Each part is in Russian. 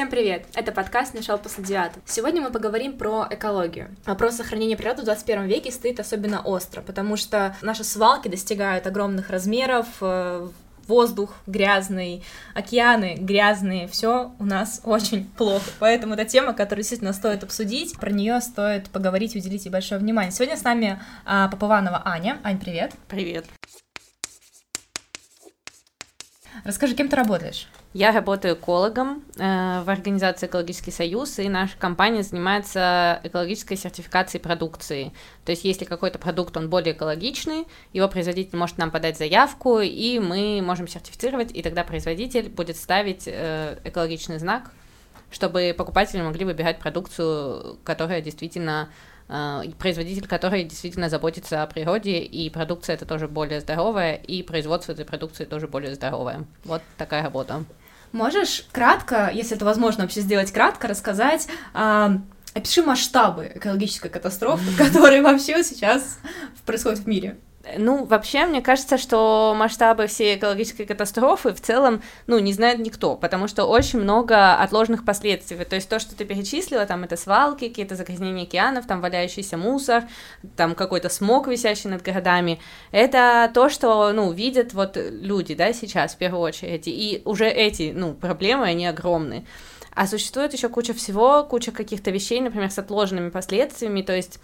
Всем привет! Это подкаст «Не шел после девятого». Сегодня мы поговорим про экологию. Вопрос сохранения природы в 21 веке стоит особенно остро, потому что наши свалки достигают огромных размеров, э, воздух грязный, океаны грязные, все у нас очень плохо. Поэтому это тема, которую действительно стоит обсудить. Про нее стоит поговорить, уделить ей большое внимание. Сегодня с нами а, Попованова Аня. Ань, привет. Привет. Расскажи, кем ты работаешь? Я работаю экологом э, в организации Экологический союз, и наша компания занимается экологической сертификацией продукции. То есть, если какой-то продукт, он более экологичный, его производитель может нам подать заявку, и мы можем сертифицировать, и тогда производитель будет ставить э, экологичный знак, чтобы покупатели могли выбирать продукцию, которая действительно Э, производитель, который действительно заботится о природе, и продукция это тоже более здоровая, и производство этой продукции тоже более здоровое. Вот такая работа. Можешь кратко, если это возможно вообще сделать кратко, рассказать, э, опиши масштабы экологической катастрофы, которые вообще сейчас происходят в мире? Ну, вообще, мне кажется, что масштабы всей экологической катастрофы в целом, ну, не знает никто, потому что очень много отложенных последствий. То есть то, что ты перечислила, там это свалки, какие-то загрязнения океанов, там валяющийся мусор, там какой-то смог, висящий над городами, это то, что, ну, видят вот люди, да, сейчас в первую очередь, и уже эти, ну, проблемы, они огромные. А существует еще куча всего, куча каких-то вещей, например, с отложенными последствиями, то есть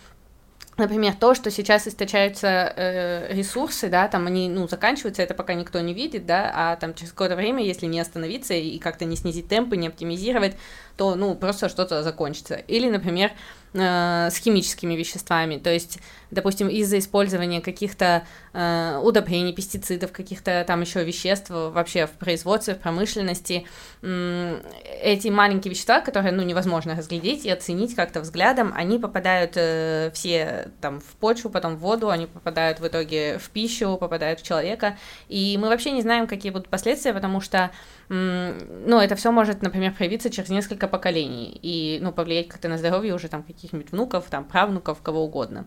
Например, то, что сейчас источаются э, ресурсы, да, там они, ну, заканчиваются, это пока никто не видит, да, а там через какое-то время, если не остановиться и как-то не снизить темпы, не оптимизировать, то, ну, просто что-то закончится. Или, например, э, с химическими веществами, то есть, допустим, из-за использования каких-то э, удобрений, пестицидов, каких-то там еще веществ вообще в производстве, в промышленности, э, эти маленькие вещества, которые, ну, невозможно разглядеть и оценить как-то взглядом, они попадают э, все там в почву, потом в воду, они попадают в итоге в пищу, попадают в человека, и мы вообще не знаем, какие будут последствия, потому что ну, это все может, например, проявиться через несколько поколений и, ну, повлиять как-то на здоровье уже там каких-нибудь внуков, там, правнуков, кого угодно.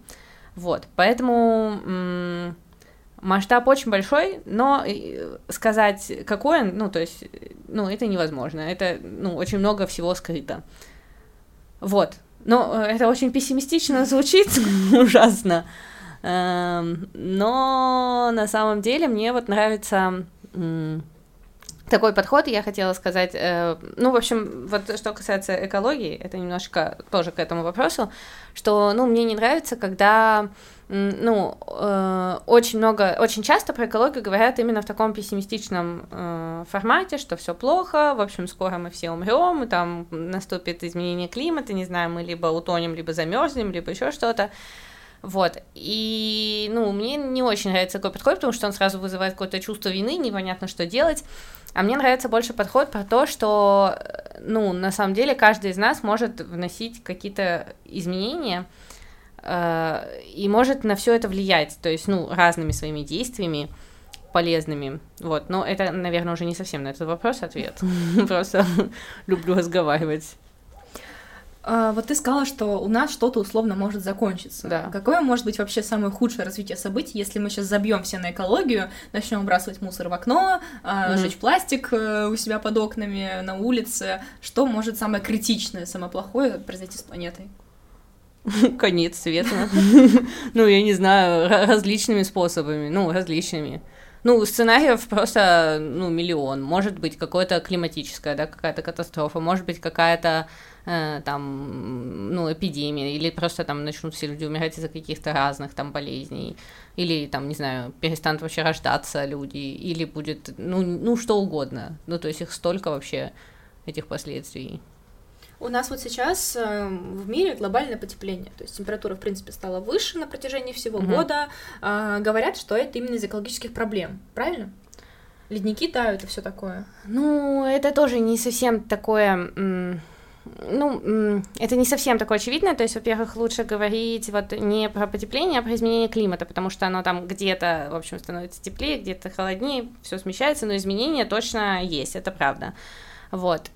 Вот, поэтому масштаб очень большой, но сказать, какой он, ну, то есть, ну, это невозможно, это, ну, очень много всего скрыто. Вот, но это очень пессимистично звучит, ужасно, эм, но на самом деле мне вот нравится такой подход, я хотела сказать, э, ну, в общем, вот что касается экологии, это немножко тоже к этому вопросу, что, ну, мне не нравится, когда, ну, э, очень много, очень часто про экологию говорят именно в таком пессимистичном э, формате, что все плохо, в общем, скоро мы все умрем, и там наступит изменение климата, не знаю, мы либо утонем, либо замерзнем, либо еще что-то. Вот. И, ну, мне не очень нравится такой подход, потому что он сразу вызывает какое-то чувство вины, непонятно, что делать. А мне нравится больше подход про то, что, ну, на самом деле каждый из нас может вносить какие-то изменения э, и может на все это влиять, то есть, ну, разными своими действиями полезными. Вот, но это, наверное, уже не совсем на этот вопрос ответ. Просто люблю разговаривать. А, вот ты сказала, что у нас что-то условно может закончиться. Да. Какое может быть вообще самое худшее развитие событий, если мы сейчас забьем все на экологию, начнем выбрасывать мусор в окно, mm-hmm. жечь пластик э, у себя под окнами, на улице? Что может самое критичное, самое плохое произойти с планетой? Конец света. Ну, я не знаю, различными способами, ну, различными. Ну, сценариев просто, ну, миллион. Может быть, какое-то климатическая, да, какая-то катастрофа, может быть, какая-то э, там, ну, эпидемия, или просто там начнут все люди умирать из-за каких-то разных там болезней, или там, не знаю, перестанут вообще рождаться люди, или будет, ну, ну, что угодно. Ну, то есть их столько вообще, этих последствий. У нас вот сейчас э, в мире глобальное потепление, то есть температура, в принципе, стала выше на протяжении всего угу. года. Э, говорят, что это именно из экологических проблем, правильно? Ледники тают и все такое. Ну, это тоже не совсем такое ну, это не совсем такое очевидное, то есть, во-первых, лучше говорить вот не про потепление, а про изменение климата, потому что оно там где-то, в общем, становится теплее, где-то холоднее, все смещается, но изменения точно есть, это правда. Вот.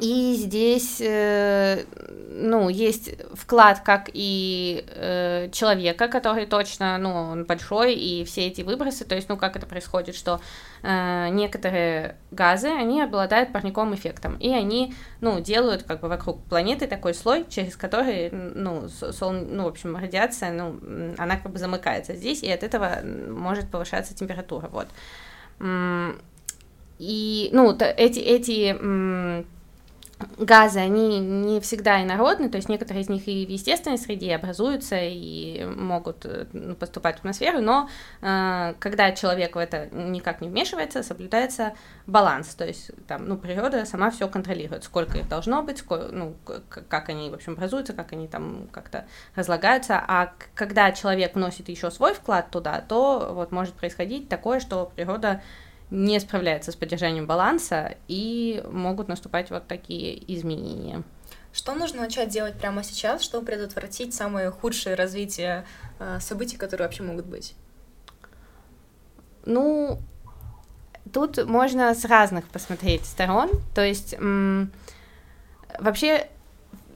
И здесь, э, ну, есть вклад как и э, человека, который точно, ну, он большой, и все эти выбросы, то есть, ну, как это происходит, что э, некоторые газы, они обладают парниковым эффектом, и они, ну, делают как бы вокруг планеты такой слой, через который, ну, сол, ну, в общем, радиация, ну, она как бы замыкается здесь, и от этого может повышаться температура, вот. И, ну, эти, эти газы, они не всегда инородны, то есть некоторые из них и в естественной среде образуются и могут э, ну, поступать в атмосферу, но э, когда человек в это никак не вмешивается, соблюдается баланс, то есть там, ну, природа сама все контролирует, сколько их должно быть, сколько, ну, как они, в общем, образуются, как они там как-то разлагаются, а когда человек вносит еще свой вклад туда, то вот может происходить такое, что природа не справляется с поддержанием баланса, и могут наступать вот такие изменения. Что нужно начать делать прямо сейчас, чтобы предотвратить самое худшее развитие э, событий, которые вообще могут быть? Ну, тут можно с разных посмотреть сторон. То есть, вообще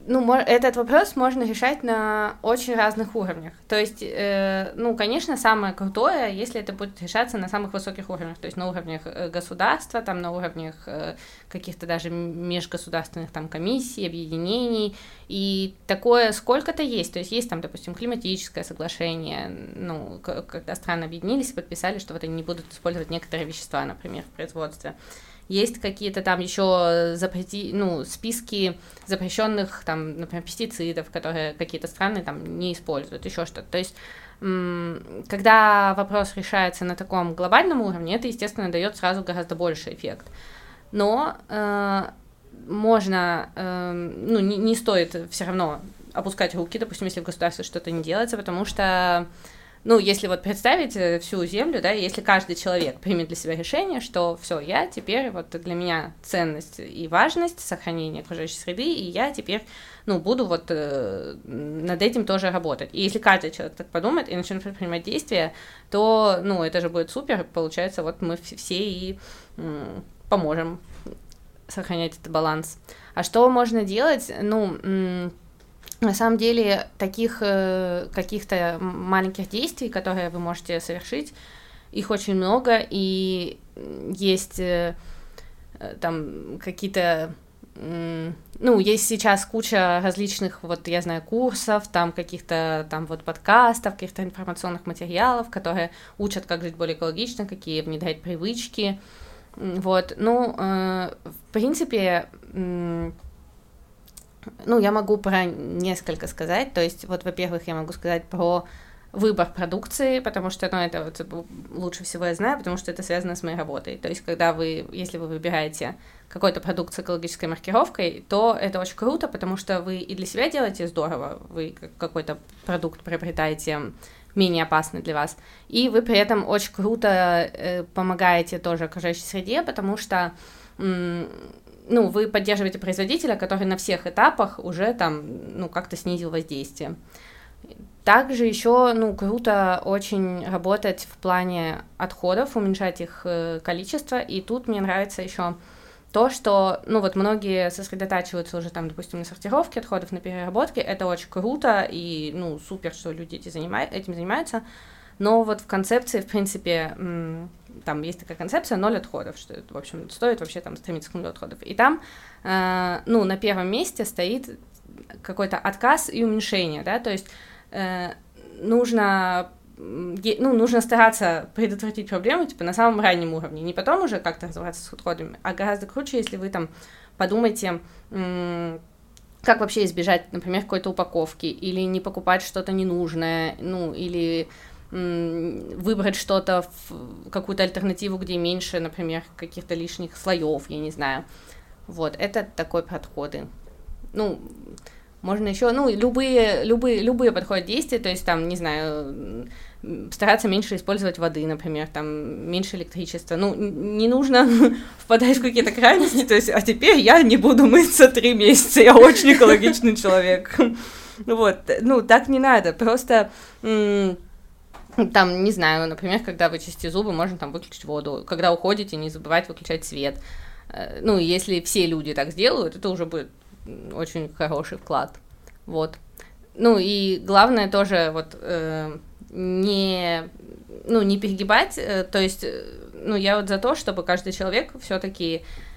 ну, этот вопрос можно решать на очень разных уровнях. То есть, э, ну, конечно, самое крутое, если это будет решаться на самых высоких уровнях, то есть на уровнях э, государства, там, на уровнях э, каких-то даже межгосударственных там комиссий, объединений, и такое сколько-то есть. То есть есть там, допустим, климатическое соглашение, ну, когда страны объединились и подписали, что вот они не будут использовать некоторые вещества, например, в производстве есть какие-то там еще запрети, ну, списки запрещенных, там, например, пестицидов, которые какие-то страны там не используют, еще что-то. То есть когда вопрос решается на таком глобальном уровне, это, естественно, дает сразу гораздо больше эффект. Но э, можно, э, ну, не, не стоит все равно опускать руки, допустим, если в государстве что-то не делается, потому что ну, если вот представить э, всю Землю, да, если каждый человек примет для себя решение, что все, я теперь, вот для меня ценность и важность сохранения окружающей среды, и я теперь, ну, буду вот э, над этим тоже работать. И если каждый человек так подумает и начнет предпринимать действия, то, ну, это же будет супер, получается, вот мы все и э, поможем сохранять этот баланс. А что можно делать? Ну, на самом деле таких э, каких-то маленьких действий, которые вы можете совершить, их очень много, и есть э, э там какие-то ну, есть сейчас куча различных, вот, я знаю, курсов, там каких-то, там, вот, подкастов, каких-то информационных материалов, которые учат, как жить более экологично, какие внедрять привычки, вот, ну, в принципе, ну, я могу про несколько сказать. То есть, вот, во-первых, я могу сказать про выбор продукции, потому что, ну, это вот лучше всего я знаю, потому что это связано с моей работой. То есть, когда вы, если вы выбираете какой-то продукт с экологической маркировкой, то это очень круто, потому что вы и для себя делаете здорово, вы какой-то продукт приобретаете менее опасный для вас, и вы при этом очень круто э, помогаете тоже окружающей среде, потому что ну, вы поддерживаете производителя, который на всех этапах уже там, ну, как-то снизил воздействие. Также еще, ну, круто очень работать в плане отходов, уменьшать их э, количество, и тут мне нравится еще то, что, ну, вот многие сосредотачиваются уже там, допустим, на сортировке отходов, на переработке, это очень круто, и, ну, супер, что люди этим занимаются, но вот в концепции, в принципе, там есть такая концепция ноль отходов, что в общем, стоит вообще там стремиться к нулю отходов. И там, э, ну, на первом месте стоит какой-то отказ и уменьшение, да, то есть э, нужно ну, нужно стараться предотвратить проблему, типа, на самом раннем уровне, не потом уже как-то разобраться с отходами, а гораздо круче, если вы там подумаете, как вообще избежать, например, какой-то упаковки, или не покупать что-то ненужное, ну, или выбрать что-то, какую-то альтернативу, где меньше, например, каких-то лишних слоев, я не знаю. Вот, это такой подходы. Ну, можно еще, ну, любые, любые, любые подходы действия, то есть там, не знаю, стараться меньше использовать воды, например, там, меньше электричества. Ну, не нужно впадать в какие-то крайности, то есть, а теперь я не буду мыться три месяца, я очень экологичный человек. Вот, ну, так не надо, просто там, не знаю, например, когда вы чистите зубы, можно там выключить воду. Когда уходите, не забывайте выключать свет. э, ну, если все люди так сделают, это уже будет очень хороший вклад, вот. Ну, и главное тоже вот э, не, ну, не перегибать, э, то есть, э, ну, я вот за то, чтобы каждый человек все-таки э,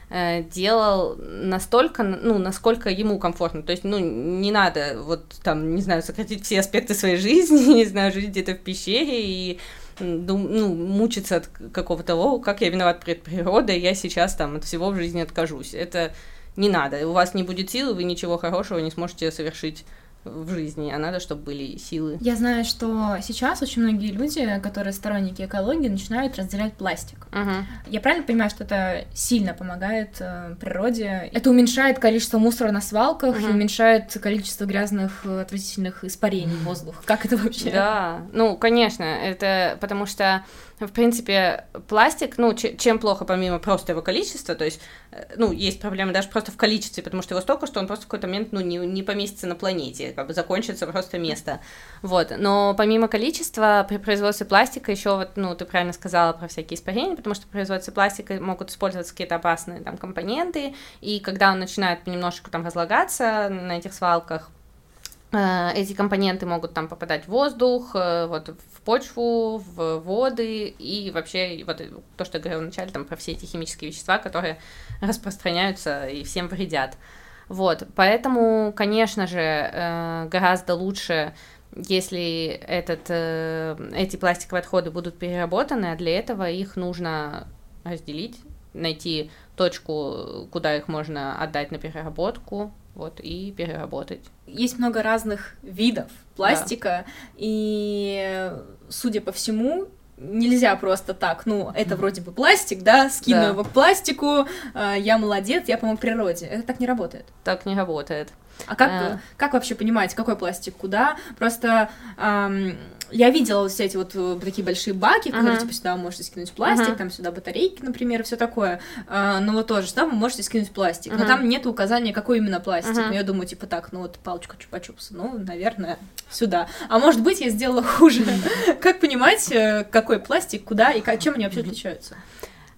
делал настолько, ну, насколько ему комфортно. То есть, ну, не надо вот там, не знаю, сократить все аспекты своей жизни, не знаю, жить где-то в пещере и ну, мучиться от какого-то, о, как я виноват перед природой, я сейчас там от всего в жизни откажусь. Это не надо. У вас не будет силы, вы ничего хорошего не сможете совершить в жизни, а надо, чтобы были силы. Я знаю, что сейчас очень многие люди, которые сторонники экологии, начинают разделять пластик. Uh-huh. Я правильно понимаю, что это сильно помогает э, природе? Это уменьшает количество мусора на свалках uh-huh. и уменьшает количество грязных э, отвратительных испарений в воздух. Как это вообще? Да, ну, конечно, это потому что в принципе, пластик, ну, чем плохо помимо просто его количества, то есть, э, ну, есть проблемы даже просто в количестве, потому что его столько, что он просто в какой-то момент, ну, не, не поместится на планете, как бы закончится просто место, вот, но помимо количества, при производстве пластика еще вот, ну, ты правильно сказала про всякие испарения, потому что при производстве пластика могут использоваться какие-то опасные там компоненты, и когда он начинает понемножку там разлагаться на этих свалках, эти компоненты могут там попадать в воздух, э, вот почву, в воды и вообще вот то, что я говорила вначале, там про все эти химические вещества, которые распространяются и всем вредят. Вот, поэтому, конечно же, э, гораздо лучше, если этот, э, эти пластиковые отходы будут переработаны, а для этого их нужно разделить, найти точку, куда их можно отдать на переработку, вот, и переработать. Есть много разных видов пластика, да. и, судя по всему, нельзя просто так, ну, это вроде бы пластик, да, скину да. его к пластику, э, я молодец, я помог природе. Это так не работает. Так не работает. А как, а... как вообще понимать, какой пластик куда? Просто эм, я видела вот все эти вот э, такие большие баки, в которые, uh-huh. типа, сюда вы можете скинуть пластик, uh-huh. там сюда батарейки, например, все такое. А, но вот тоже, сюда вы можете скинуть пластик. Uh-huh. Но там нет указания, какой именно пластик. Uh-huh. Но я думаю, типа, так, ну вот палочка чупа-чупса, ну, наверное, сюда. А может быть, я сделала хуже. Как понимать, э, какой пластик, куда и чем они вообще отличаются?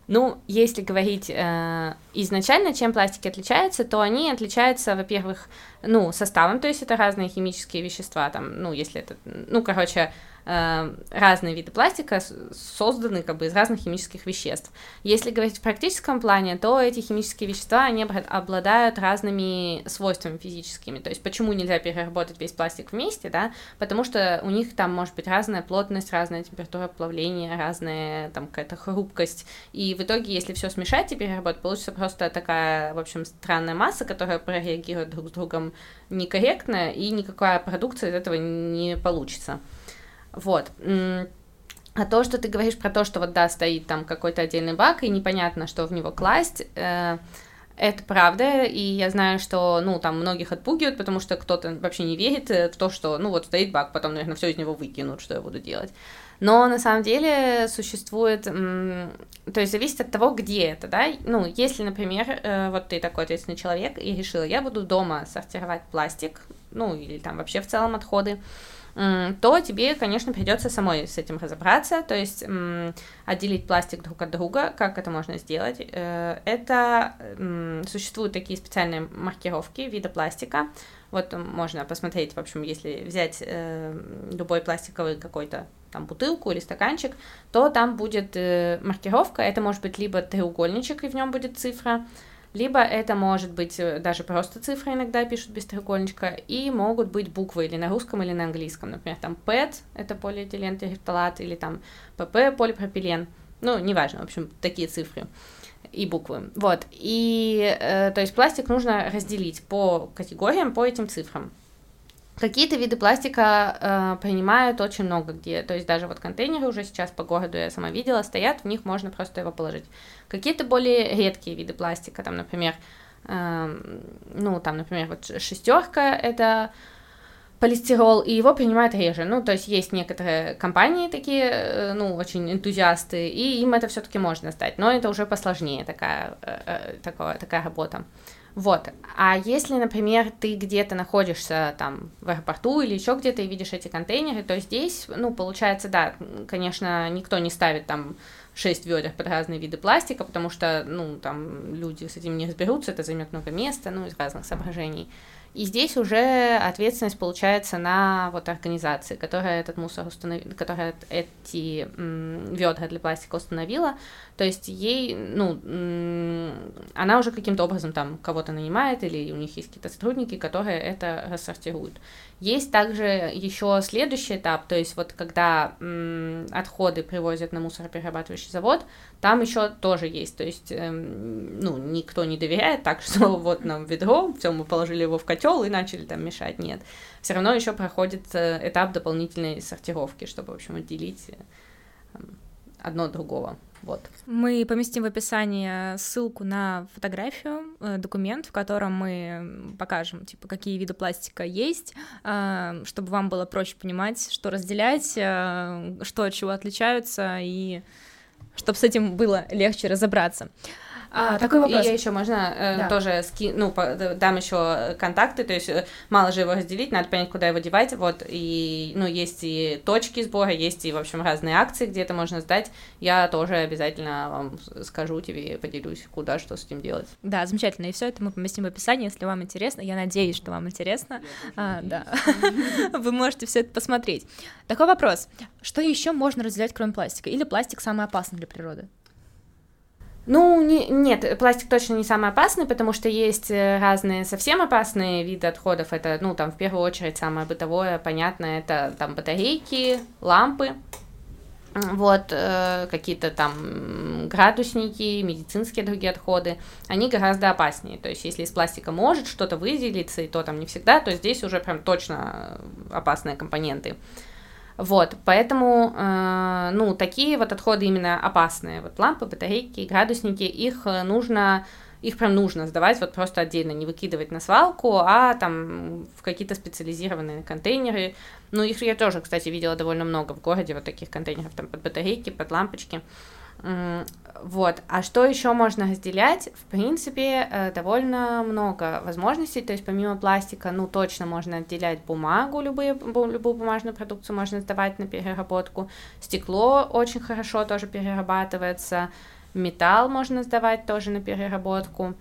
Ну, если говорить э, изначально, чем пластики отличаются, то они отличаются, во-первых, ну, составом, то есть это разные химические вещества, там, ну, если это, ну, короче, разные виды пластика созданы как бы из разных химических веществ. Если говорить в практическом плане, то эти химические вещества, они обладают разными свойствами физическими. То есть почему нельзя переработать весь пластик вместе, да? Потому что у них там может быть разная плотность, разная температура плавления, разная там какая-то хрупкость. И в итоге, если все смешать и переработать, получится просто такая, в общем, странная масса, которая прореагирует друг с другом некорректно, и никакая продукция из этого не получится. Вот. А то, что ты говоришь про то, что вот, да, стоит там какой-то отдельный бак, и непонятно, что в него класть, э, это правда, и я знаю, что, ну, там многих отпугивают, потому что кто-то вообще не верит в то, что, ну, вот стоит бак, потом, наверное, все из него выкинут, что я буду делать. Но на самом деле существует, то есть зависит от того, где это, да, ну, если, например, э, вот ты такой ответственный человек и решила, я буду дома сортировать пластик, ну, или там вообще в целом отходы, то тебе, конечно, придется самой с этим разобраться, то есть отделить пластик друг от друга. Как это можно сделать? Э, это существуют такие специальные маркировки вида пластика. Вот можно посмотреть, в общем, если взять э, любой пластиковый какой-то там бутылку или стаканчик, то там будет э, маркировка. Это может быть либо треугольничек, и в нем будет цифра, либо это может быть э, даже просто цифры иногда пишут без треугольничка, и могут быть буквы или на русском, или на английском. Например, там PET — это полиэтилен терефталат, или там PP — полипропилен. Ну, неважно, в общем, такие цифры и буквы. Вот. И, э, то есть, пластик нужно разделить по категориям, по этим цифрам. Какие-то виды пластика э, принимают очень много где, то есть даже вот контейнеры уже сейчас по городу я сама видела стоят, в них можно просто его положить. Какие-то более редкие виды пластика, там, например, э, ну там, например, вот шестерка это полистирол, и его принимают реже. Ну, то есть есть некоторые компании такие, э, ну, очень энтузиасты, и им это все-таки можно сдать, но это уже посложнее такая, э, э такая, такая работа. Вот. А если, например, ты где-то находишься там в аэропорту или еще где-то и видишь эти контейнеры, то здесь, ну, получается, да, конечно, никто не ставит там шесть ведер под разные виды пластика, потому что, ну, там люди с этим не разберутся, это займет много места, ну, из разных соображений. И здесь уже ответственность получается на вот организации, которая этот мусор установила, которая эти ведра для пластика установила. То есть ей, ну, она уже каким-то образом там кого-то нанимает, или у них есть какие-то сотрудники, которые это рассортируют. Есть также еще следующий этап, то есть вот когда м, отходы привозят на мусороперерабатывающий завод, там еще тоже есть, то есть, эм, ну, никто не доверяет так, что вот нам ведро, все, мы положили его в котел и начали там мешать, нет. Все равно еще проходит э, этап дополнительной сортировки, чтобы, в общем, отделить э, одно от другого. Вот. Мы поместим в описании ссылку на фотографию, э, документ, в котором мы покажем, типа, какие виды пластика есть, э, чтобы вам было проще понимать, что разделять, э, что от чего отличаются, и чтобы с этим было легче разобраться. А, такой вопрос. И я еще можно э, да. тоже ски, ну по, дам еще контакты, то есть э, мало же его разделить, надо понять, куда его девать, вот и ну есть и точки сбора, есть и в общем разные акции, где это можно сдать. Я тоже обязательно вам скажу тебе, поделюсь, куда что с этим делать. Да, замечательно. И все это мы поместим в описании, если вам интересно. Я надеюсь, что вам интересно. А, да, вы можете все это посмотреть. Такой вопрос: что еще можно разделять, кроме пластика? Или пластик самый опасный для природы? Ну, не, нет, пластик точно не самый опасный, потому что есть э, разные совсем опасные виды отходов. Это, ну, там, в первую очередь, самое бытовое, понятное, это там батарейки, лампы, вот, э, какие-то там градусники, медицинские другие отходы, они гораздо опаснее. То есть, если из пластика может что-то выделиться, и то там не всегда, то здесь уже прям точно опасные компоненты. Вот, поэтому, э, ну, такие вот отходы именно опасные, вот лампы, батарейки, градусники, их э, нужно, их прям нужно сдавать вот просто отдельно, не выкидывать на свалку, а там в какие-то специализированные контейнеры. Ну, их я тоже, кстати, видела довольно много в городе, вот таких контейнеров там под батарейки, под лампочки. Вот. А что еще можно разделять? В принципе, э, довольно много возможностей. То есть помимо пластика, ну точно можно отделять бумагу, любые, любую бумажную продукцию можно сдавать на переработку. Стекло очень хорошо тоже перерабатывается. Металл можно сдавать тоже на переработку.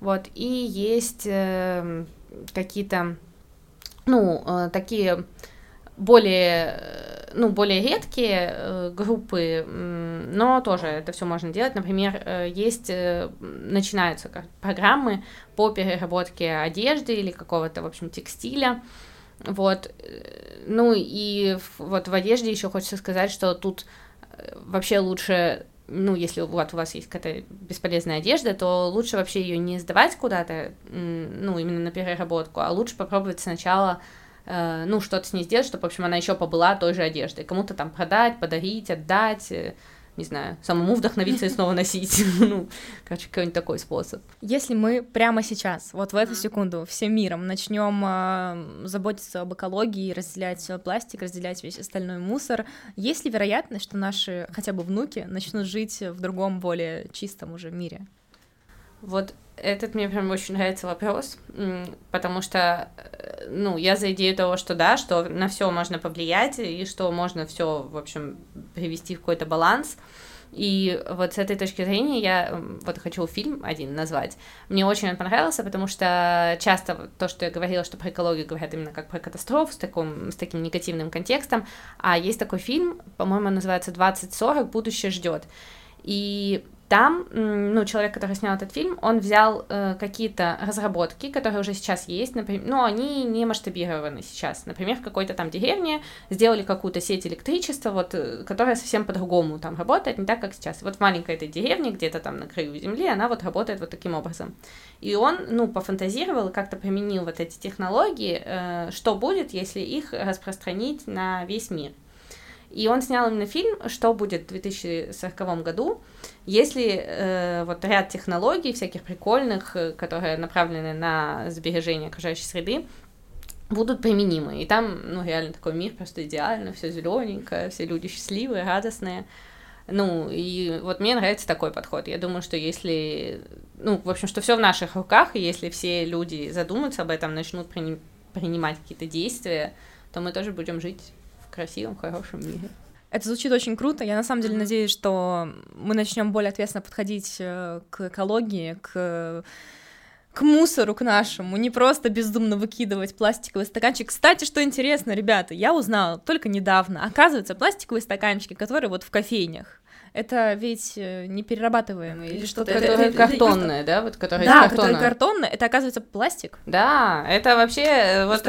Вот. И есть э, какие-то, ну, э, такие более, ну, более редкие э, группы, но тоже это все можно делать. Например, э, есть, э, начинаются как программы по переработке одежды или какого-то, в общем, текстиля. Вот, ну и вот в одежде еще хочется сказать, что тут вообще лучше ну, если вот у вас есть какая-то бесполезная одежда, то лучше вообще ее не сдавать куда-то, ну, именно на переработку, а лучше попробовать сначала ну, что-то с ней сделать, чтобы, в общем, она еще побыла той же одеждой. Кому-то там продать, подарить, отдать, э, не знаю, самому вдохновиться и снова носить. ну, короче, какой-нибудь такой способ. Если мы прямо сейчас, вот в эту секунду, всем миром начнем э, заботиться об экологии, разделять пластик, разделять весь остальной мусор, есть ли вероятность, что наши хотя бы внуки начнут жить в другом, более чистом уже мире? Вот этот мне прям очень нравится вопрос, потому что, э, ну, я за идею того, что да, что на все можно повлиять, и что можно все, в общем, привести в какой-то баланс. И вот с этой точки зрения я вот хочу фильм один назвать. Мне очень он понравился, потому что часто то, что я говорила, что про экологию говорят именно как про катастрофу, с, таким, с таким негативным контекстом, а есть такой фильм, по-моему, называется «2040. Будущее ждет». И там, ну, человек, который снял этот фильм, он взял э, какие-то разработки, которые уже сейчас есть, например, но они не масштабированы сейчас. Например, в какой-то там деревне сделали какую-то сеть электричества, вот, э, которая совсем по-другому там работает, не так, как сейчас. Вот в маленькой этой деревне, где-то там на краю земли, она вот работает вот таким образом. И он, ну, пофантазировал и как-то применил вот эти технологии, э, что будет, если их распространить на весь мир. И он снял именно фильм, что будет в 2040 году, если э, вот ряд технологий всяких прикольных, э, которые направлены на сбережение окружающей среды, будут применимы. И там, ну, реально такой мир просто идеально, все зелененькое, все люди счастливые, радостные. Ну, и вот мне нравится такой подход. Я думаю, что если, ну, в общем, что все в наших руках, и если все люди задумаются об этом, начнут принимать какие-то действия, то мы тоже будем жить красивом, хорошем мире. Это звучит очень круто. Я на самом деле надеюсь, что мы начнем более ответственно подходить э, к экологии, к к мусору, к нашему, не просто бездумно выкидывать пластиковый стаканчик. Кстати, что интересно, ребята, я узнала только недавно. Оказывается, пластиковые стаканчики, которые вот в кофейнях, это ведь э, не перерабатываемые или что-то. Которые картонные, да? Вот, которые да, которые картонные, это оказывается пластик. Да, это вообще э, вот...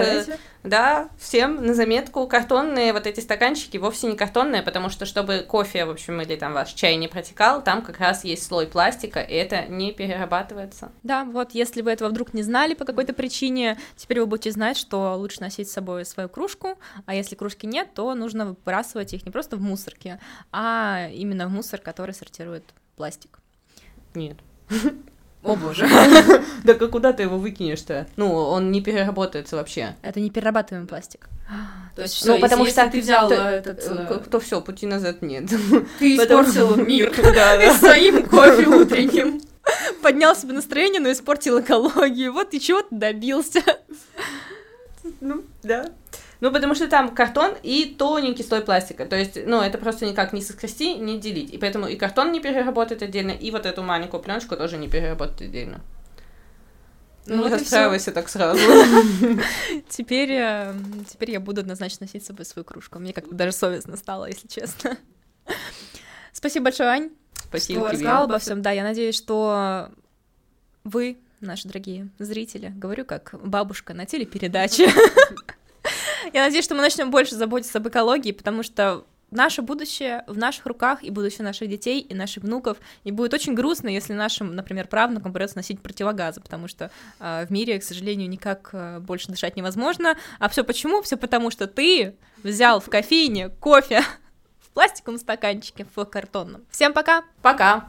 Да, всем на заметку, картонные вот эти стаканчики вовсе не картонные, потому что чтобы кофе, в общем, или там ваш чай не протекал, там как раз есть слой пластика, и это не перерабатывается. Да, вот если вы этого вдруг не знали по какой-то причине, теперь вы будете знать, что лучше носить с собой свою кружку, а если кружки нет, то нужно выбрасывать их не просто в мусорке, а именно в мусор, который сортирует пластик. Нет. О боже. Да как куда ты его выкинешь-то? Ну, он не переработается вообще. Это не перерабатываемый пластик. То есть, ну, потому что ты взял этот... Э, то все, пути назад нет. Ты испортил мир своим кофе утренним. Поднял себе настроение, но испортил экологию. Вот и чего ты добился. Ну, да. Ну, потому что там картон и тоненький слой пластика. То есть, ну, это просто никак не соскрести, не делить. И поэтому и картон не переработает отдельно, и вот эту маленькую пленочку тоже не переработает отдельно. Ну, ну вот расстраивайся так сразу. Теперь, э, теперь я буду однозначно носить с собой свою кружку. Мне как-то даже совестно стало, если честно. Спасибо большое, Ань. Спасибо что тебе. рассказала обо всем. Да, я надеюсь, что вы, наши дорогие зрители, говорю как бабушка на телепередаче, Я надеюсь, что мы начнем больше заботиться об экологии, потому что наше будущее в наших руках и будущее наших детей и наших внуков. И будет очень грустно, если нашим, например, правнукам придется носить противогазы, потому что э, в мире, к сожалению, никак э, больше дышать невозможно. А все почему? Все потому, что ты взял в кофейне кофе в пластиковом стаканчике, в картонном. Всем пока! Пока!